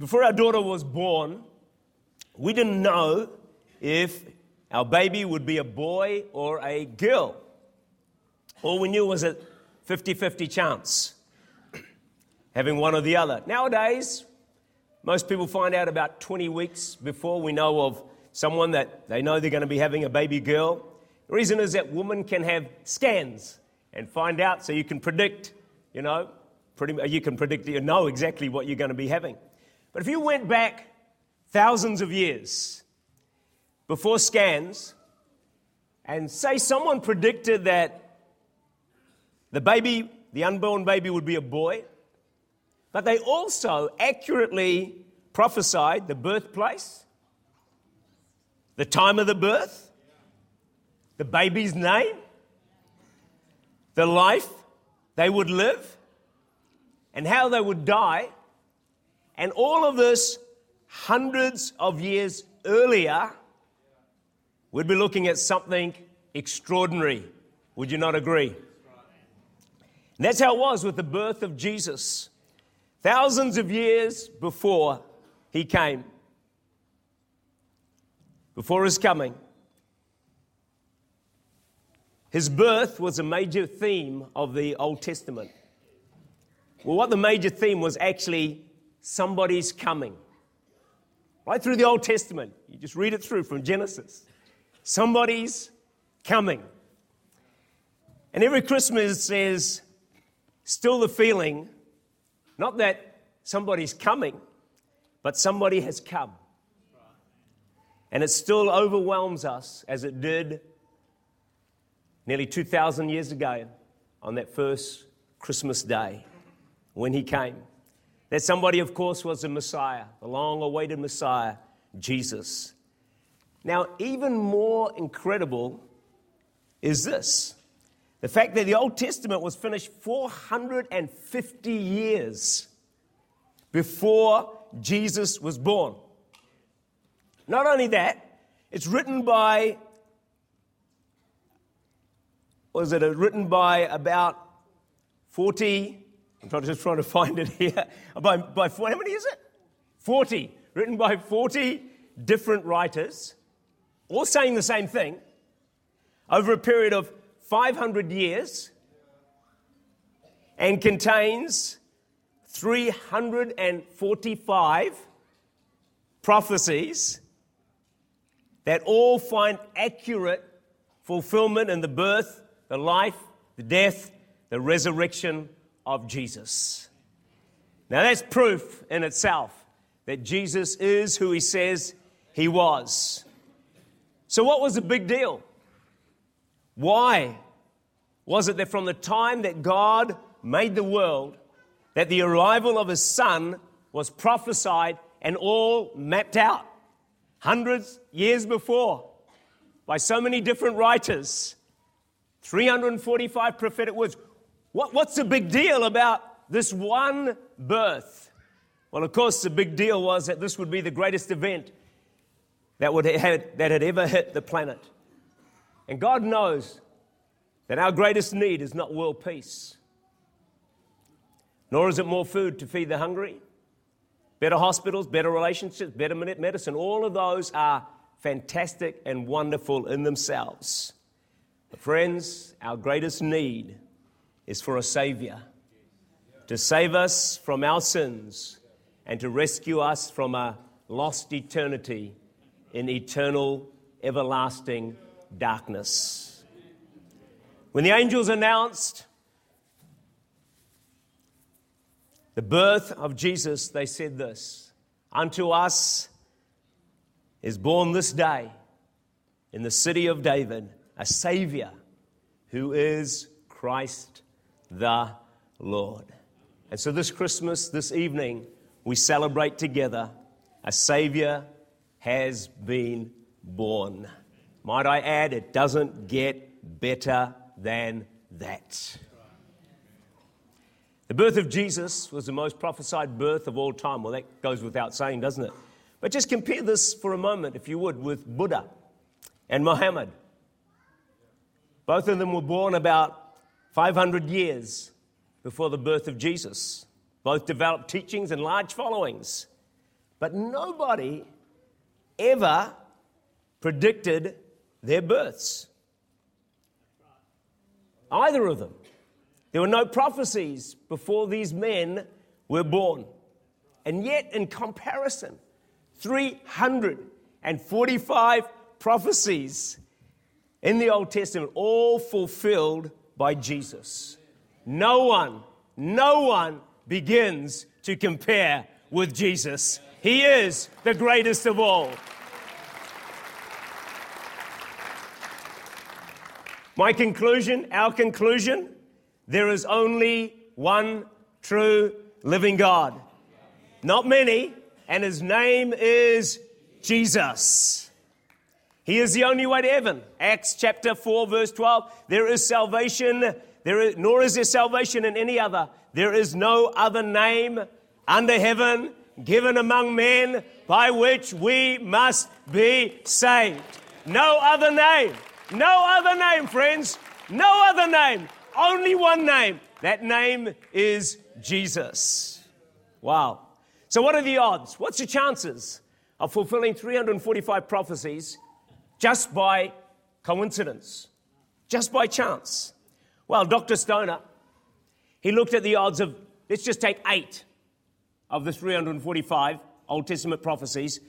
before our daughter was born, we didn't know if our baby would be a boy or a girl. All we knew was a 50 50 chance, having one or the other. Nowadays, most people find out about 20 weeks before we know of someone that they know they're going to be having a baby girl. The reason is that women can have scans and find out so you can predict, you know, pretty, you can predict, you know exactly what you're going to be having. But if you went back thousands of years before scans and say someone predicted that the baby, the unborn baby, would be a boy, but they also accurately prophesied the birthplace, the time of the birth, the baby's name, the life they would live, and how they would die. And all of this hundreds of years earlier, we'd be looking at something extraordinary. Would you not agree? And that's how it was with the birth of Jesus. Thousands of years before he came, before his coming, his birth was a major theme of the Old Testament. Well, what the major theme was actually somebody's coming. Right through the Old Testament, you just read it through from Genesis. Somebody's coming. And every Christmas there's still the feeling not that somebody's coming, but somebody has come. And it still overwhelms us as it did nearly 2,000 years ago on that first Christmas day when he came. That somebody, of course, was the Messiah, the long awaited Messiah, Jesus. Now, even more incredible is this the fact that the Old Testament was finished 450 years before Jesus was born. Not only that, it's written by, was it uh, written by about 40 I'm not just trying to find it here. By, by how many is it? 40. Written by 40 different writers, all saying the same thing, over a period of 500 years, and contains 345 prophecies that all find accurate fulfillment in the birth, the life, the death, the resurrection of Jesus. Now, that's proof in itself that Jesus is who he says he was. So, what was the big deal? Why was it that from the time that God made the world, that the arrival of his son was prophesied and all mapped out hundreds years before by so many different writers 345 prophetic words what, what's the big deal about this one birth? Well, of course, the big deal was that this would be the greatest event that, would have, that had ever hit the planet. And God knows that our greatest need is not world peace, nor is it more food to feed the hungry, better hospitals, better relationships, better medicine. All of those are fantastic and wonderful in themselves. But, friends, our greatest need is for a Savior to save us from our sins and to rescue us from a lost eternity in eternal, everlasting darkness. When the angels announced the birth of Jesus, they said this Unto us is born this day in the city of David a Savior who is Christ the Lord. And so this Christmas, this evening, we celebrate together a Savior has been born. Might I add, it doesn't get better than that. The birth of Jesus was the most prophesied birth of all time. Well, that goes without saying, doesn't it? But just compare this for a moment, if you would, with Buddha and Muhammad. Both of them were born about 500 years before the birth of Jesus. Both developed teachings and large followings. but nobody ever predicted their births. Either of them. There were no prophecies before these men were born. And yet, in comparison, 345 prophecies in the Old Testament, all fulfilled by Jesus. No one, no one begins to compare with Jesus. He is the greatest of all. My conclusion, our conclusion, there is only one true living God. Not many, and his name is Jesus. He is the only way to heaven. Acts chapter 4, verse 12. There is salvation, there is, nor is there salvation in any other. There is no other name under heaven given among men by which we must be saved. No other name. No other name, friends. No other name. Only one name. That name is Jesus. Wow. So, what are the odds? What's the chances of fulfilling 345 prophecies just by coincidence, just by chance? Well, Dr. Stoner, he looked at the odds of, let's just take eight of the 345 Old Testament prophecies,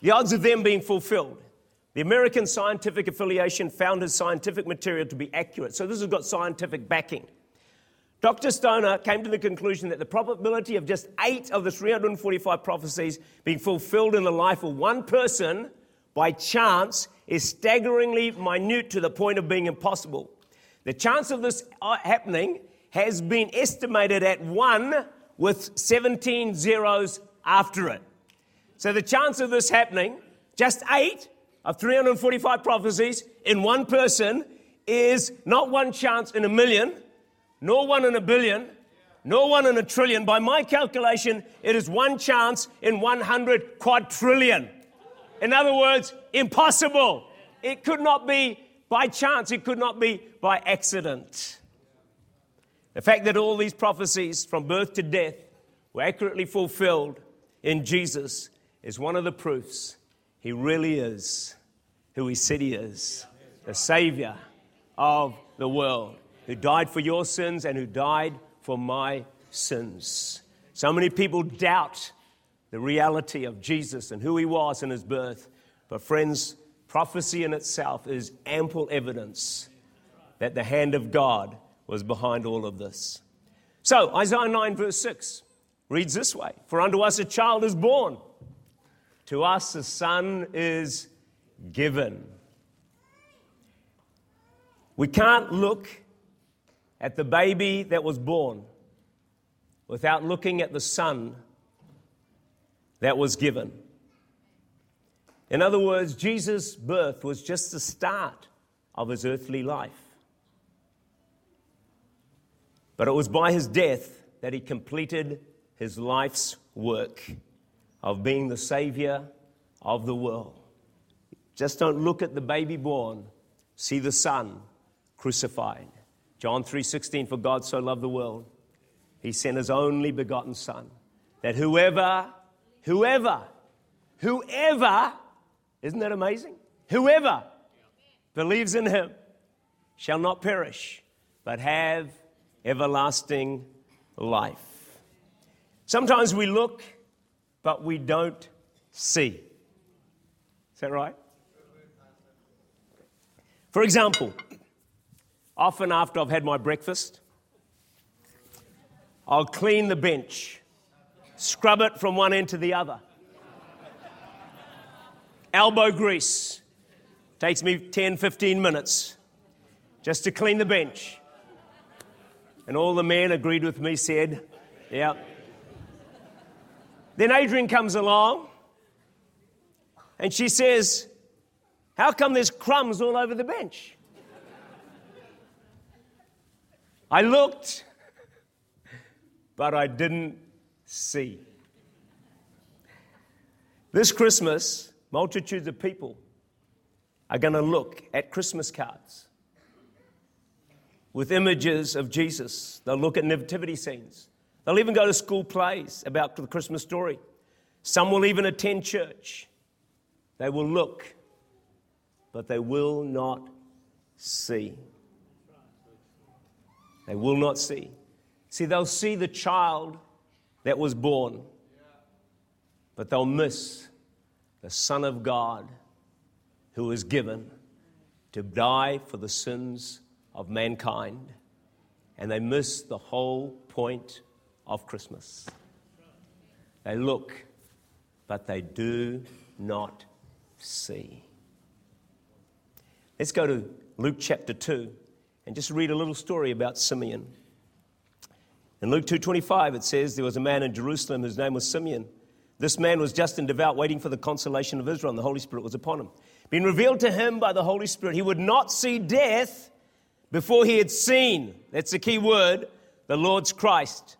the odds of them being fulfilled. The American Scientific Affiliation found his scientific material to be accurate. So this has got scientific backing. Dr. Stoner came to the conclusion that the probability of just eight of the 345 prophecies being fulfilled in the life of one person by chance is staggeringly minute to the point of being impossible. The chance of this uh, happening has been estimated at one with 17 zeros after it. So the chance of this happening, just eight of 345 prophecies in one person, is not one chance in a million, nor one in a billion, nor one in a trillion. By my calculation, it is one chance in 100 quadrillion. In other words, impossible. It could not be by chance, it could not be by accident. The fact that all these prophecies from birth to death were accurately fulfilled in Jesus is one of the proofs he really is who he said he is the Savior of the world, who died for your sins and who died for my sins. So many people doubt the reality of Jesus and who he was in his birth. But, friends, prophecy in itself is ample evidence that the hand of God was behind all of this. So, Isaiah 9, verse 6 reads this way For unto us a child is born, to us a son is given. We can't look at the baby that was born without looking at the son that was given. In other words, Jesus' birth was just the start of his earthly life. But it was by his death that he completed his life's work of being the Savior of the world. Just don't look at the baby born, see the Son crucified. John 3:16 for God so loved the world he sent his only begotten son that whoever whoever whoever isn't that amazing? Whoever believes in him shall not perish but have everlasting life. Sometimes we look but we don't see. Is that right? For example, often after I've had my breakfast, I'll clean the bench, scrub it from one end to the other. Elbow grease. Takes me 10, 15 minutes just to clean the bench. And all the men agreed with me, said, Yeah. Then Adrian comes along and she says, how come there's crumbs all over the bench? I looked, but I didn't see. This Christmas, multitudes of people are going to look at Christmas cards with images of Jesus. They'll look at nativity scenes. They'll even go to school plays about the Christmas story. Some will even attend church. They will look, but they will not see. They will not see. See, they'll see the child that was born, but they'll miss the Son of God who was given to die for the sins of mankind. And they miss the whole point of Christmas. They look, but they do not see. Let's go to Luke chapter 2 and just read a little story about Simeon. In Luke 2:25 it says there was a man in Jerusalem whose name was Simeon. This man was just and devout waiting for the consolation of Israel and the Holy Spirit was upon him. Being revealed to him by the Holy Spirit he would not see death before he had seen that's the key word the Lord's Christ.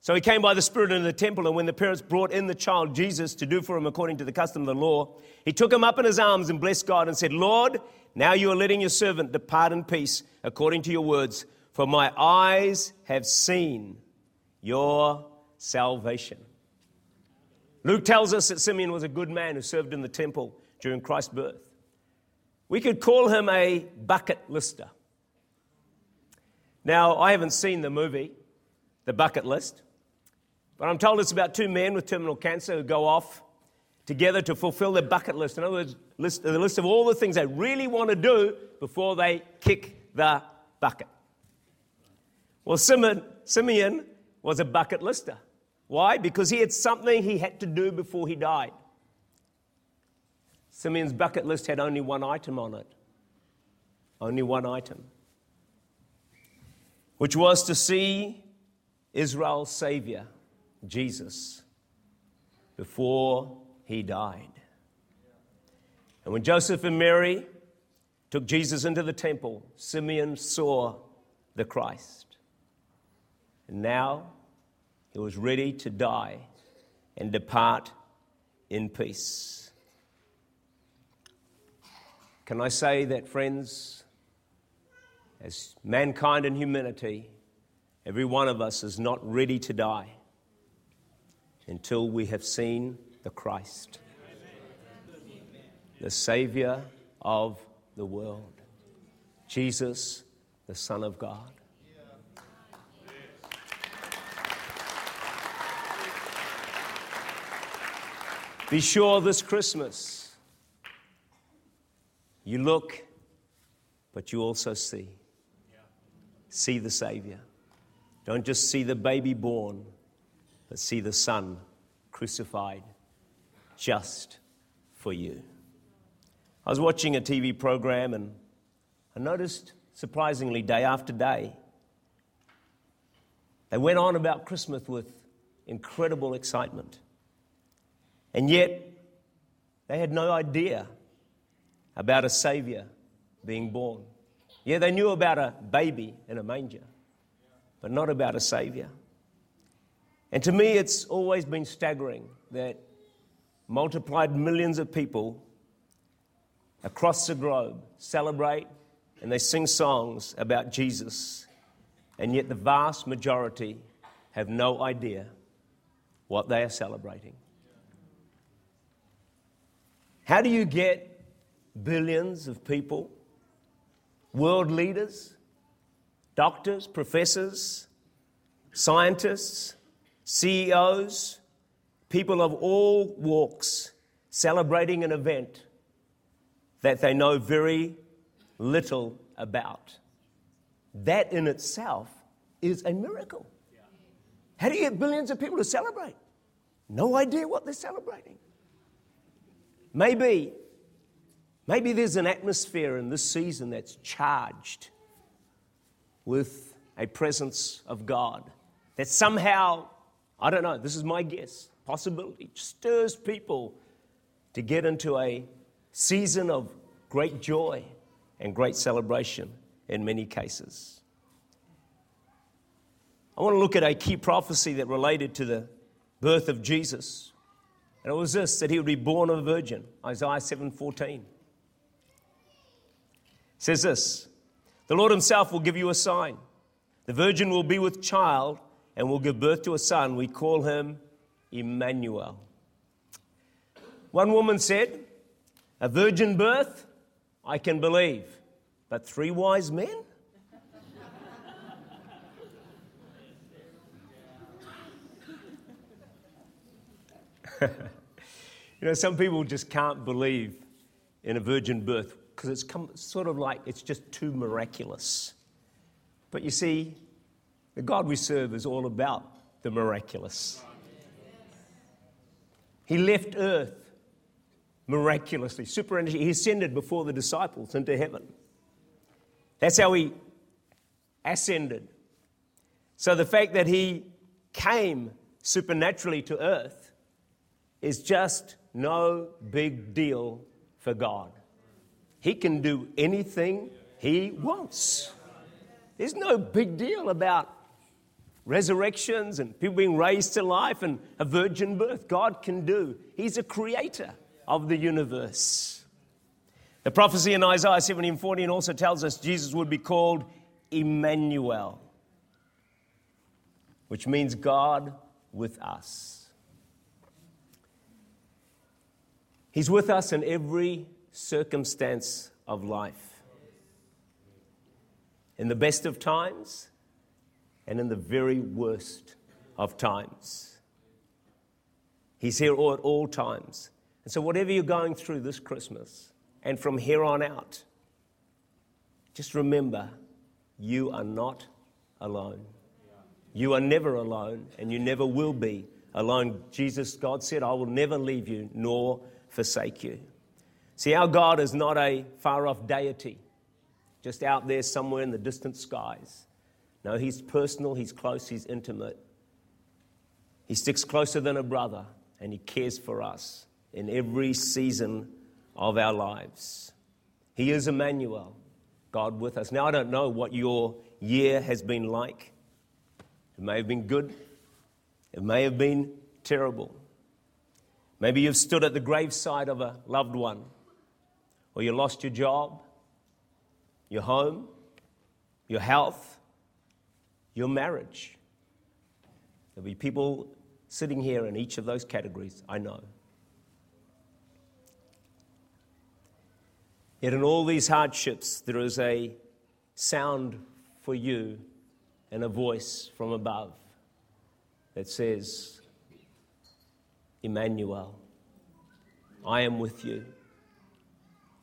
So he came by the Spirit into the temple, and when the parents brought in the child Jesus to do for him according to the custom of the law, he took him up in his arms and blessed God and said, Lord, now you are letting your servant depart in peace according to your words, for my eyes have seen your salvation. Luke tells us that Simeon was a good man who served in the temple during Christ's birth. We could call him a bucket lister. Now, I haven't seen the movie, The Bucket List. But I'm told it's about two men with terminal cancer who go off together to fulfill their bucket list. In other words, list, the list of all the things they really want to do before they kick the bucket. Well, Simeon, was a bucket lister. Why? Because he had something he had to do before he died. Simeon's bucket list had only one item on it. Only one item. Which was to see Israel's Savior Jesus before he died. And when Joseph and Mary took Jesus into the temple, Simeon saw the Christ. And now he was ready to die and depart in peace. Can I say that, friends, as mankind and humanity, every one of us is not ready to die? until we have seen the Christ, the Savior of the world, Jesus, the Son of God. Be sure this Christmas you look, but you also see. See the Savior. Don't just see the baby born, but see the Son crucified just for you. I was watching a TV program and I noticed, surprisingly, day after day, they went on about Christmas with incredible excitement. And yet, they had no idea about a Savior being born. Yeah, they knew about a baby in a manger, but not about a Savior. And to me, it's always been staggering that multiplied millions of people across the globe celebrate and they sing songs about Jesus, and yet the vast majority have no idea what they are celebrating. How do you get billions of people, world leaders, doctors, professors, scientists, CEOs, people of all walks celebrating an event that they know very little about. That in itself is a miracle. How do you get billions of people to celebrate? No idea what they're celebrating. Maybe, maybe there's an atmosphere in this season that's charged with a presence of God that somehow I don't know. This is my guess. Possibility. Stirs people to get into a season of great joy and great celebration in many cases. I want to look at a key prophecy that related to the birth of Jesus. And it was this that he would be born of a virgin. Isaiah 7:14. Says this: The Lord himself will give you a sign. The virgin will be with child and will give birth to a son. We call him Emmanuel. One woman said, A virgin birth, I can believe, but three wise men? you know, some people just can't believe in a virgin birth because it's come, sort of like it's just too miraculous. But you see, the God we serve is all about the miraculous. He left earth miraculously, super energy. He ascended before the disciples into heaven. That's how he ascended. So the fact that he came supernaturally to earth is just no big deal for God. He can do anything he wants. There's no big deal about resurrections and people being raised to life and a virgin birth. God can do. He's a creator of the universe. The prophecy in Isaiah 17 14 also tells us Jesus would be called Emmanuel, which means God with us. He's with us in every circumstance of life. In the best of times and in the very worst of times. He's here at all times. And so, whatever you're going through this Christmas and from here on out, just remember you are not alone. You are never alone, and you never will be alone. Jesus, God said, I will never leave you nor forsake you. See, our God is not a far off deity, just out there somewhere in the distant skies. No, He's personal, He's close, He's intimate. He sticks closer than a brother, and He cares for us in every season of our lives. He is Emmanuel, God with us. Now, I don't know what your year has been like. It may have been good, it may have been terrible. Maybe you've stood at the graveside of a loved one, or you lost your job, your home, your health, your marriage. There'll be people sitting here in each of those categories, I know. Yet in all these hardships, there is a sound for you and a voice from above that says, Emmanuel, I am with you.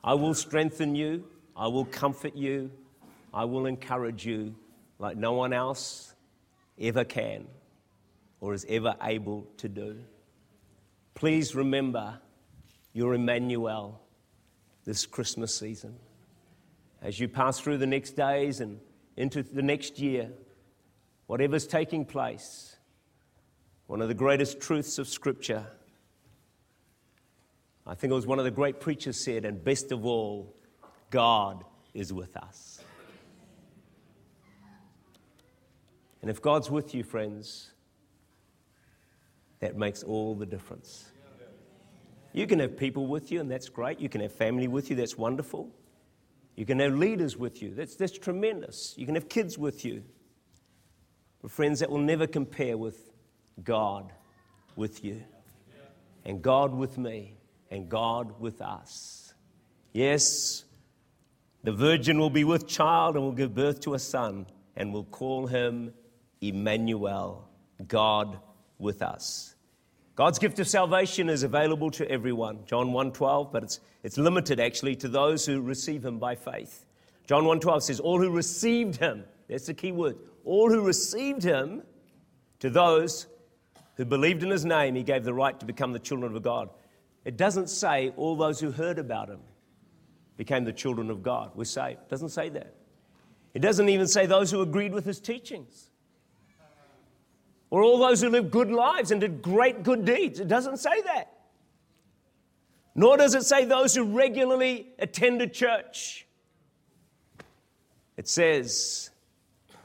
I will strengthen you. I will comfort you. I will encourage you like no one else ever can or is ever able to do. Please remember your Emmanuel this Christmas season. As you pass through the next days and into the next year, whatever's taking place, one of the greatest truths of Scripture, I think it was one of the great preachers said, and best of all, God is with us. And if God's with you, friends, that makes all the difference. You can have people with you, and that's great. You can have family with you, that's wonderful. You can have leaders with you, that's, that's tremendous. You can have kids with you. But, friends, that will never compare with God with you, and God with me, and God with us. Yes, the virgin will be with child and will give birth to a son, and will call him Emmanuel, God with us. God's gift of salvation is available to everyone. John 1:12, but it's, it's limited actually to those who receive him by faith. John 1:12 says, All who received him, that's the key word, all who received him, to those who believed in his name, he gave the right to become the children of God. It doesn't say all those who heard about him became the children of God. We're saved. It doesn't say that. It doesn't even say those who agreed with his teachings or all those who lived good lives and did great good deeds. It doesn't say that. Nor does it say those who regularly attended church. It says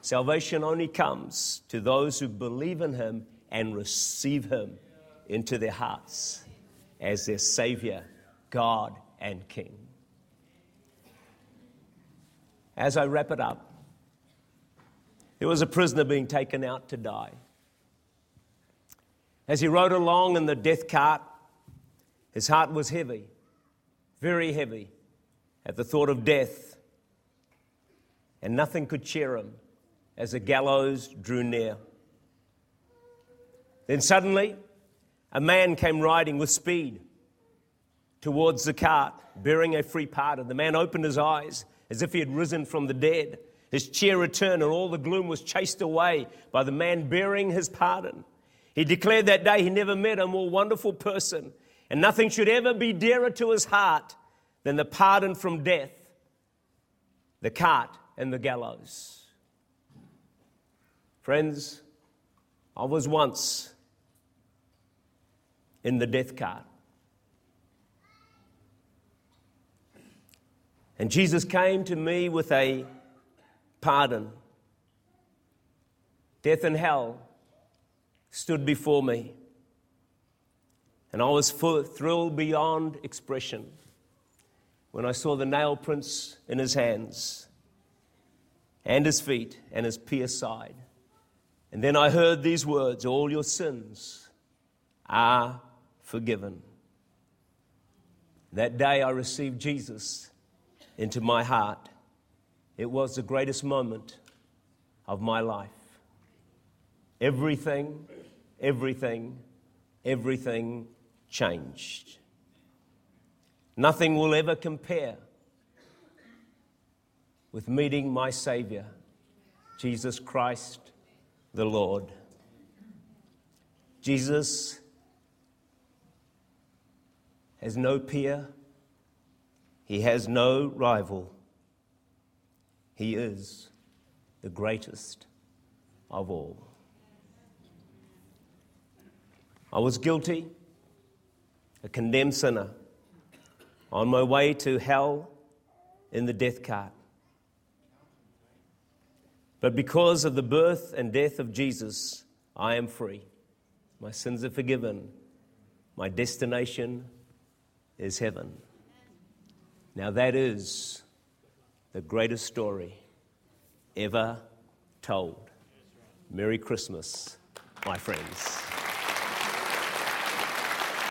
salvation only comes to those who believe in him and receive him into their hearts as their Savior, God, and King. As I wrap it up, there was a prisoner being taken out to die. As he rode along in the death cart, His heart was heavy, very heavy, at the thought of death, and nothing could cheer him as the gallows drew near. Then suddenly, a man came riding with speed towards the cart, bearing a free pardon. The man opened his eyes as if he had risen from the dead. His cheer returned, and all the gloom was chased away by the man bearing his pardon. He declared that day he never met a more wonderful person, and nothing should ever be dearer to his heart than the pardon from death, the cart, and the gallows. Friends, I was once in the death cart. And Jesus came to me with a pardon. Death and hell stood before me. And I was full, thrilled beyond expression when I saw the nail prints in his hands and his feet and his pierced side. And then I heard these words All your sins are forgiven. That day I received Jesus into my heart. It was the greatest moment of my life. Everything, everything, everything changed. Nothing will ever compare with meeting my Savior, Jesus Christ the Lord. Jesus has no peer, he has no rival. He is the greatest of all. I was guilty, a condemned sinner, on my way to hell in the death cart. But because of the birth and death of Jesus, I am free. My sins are forgiven. My destination is heaven. Now, that is the greatest story ever told. Merry Christmas, my friends.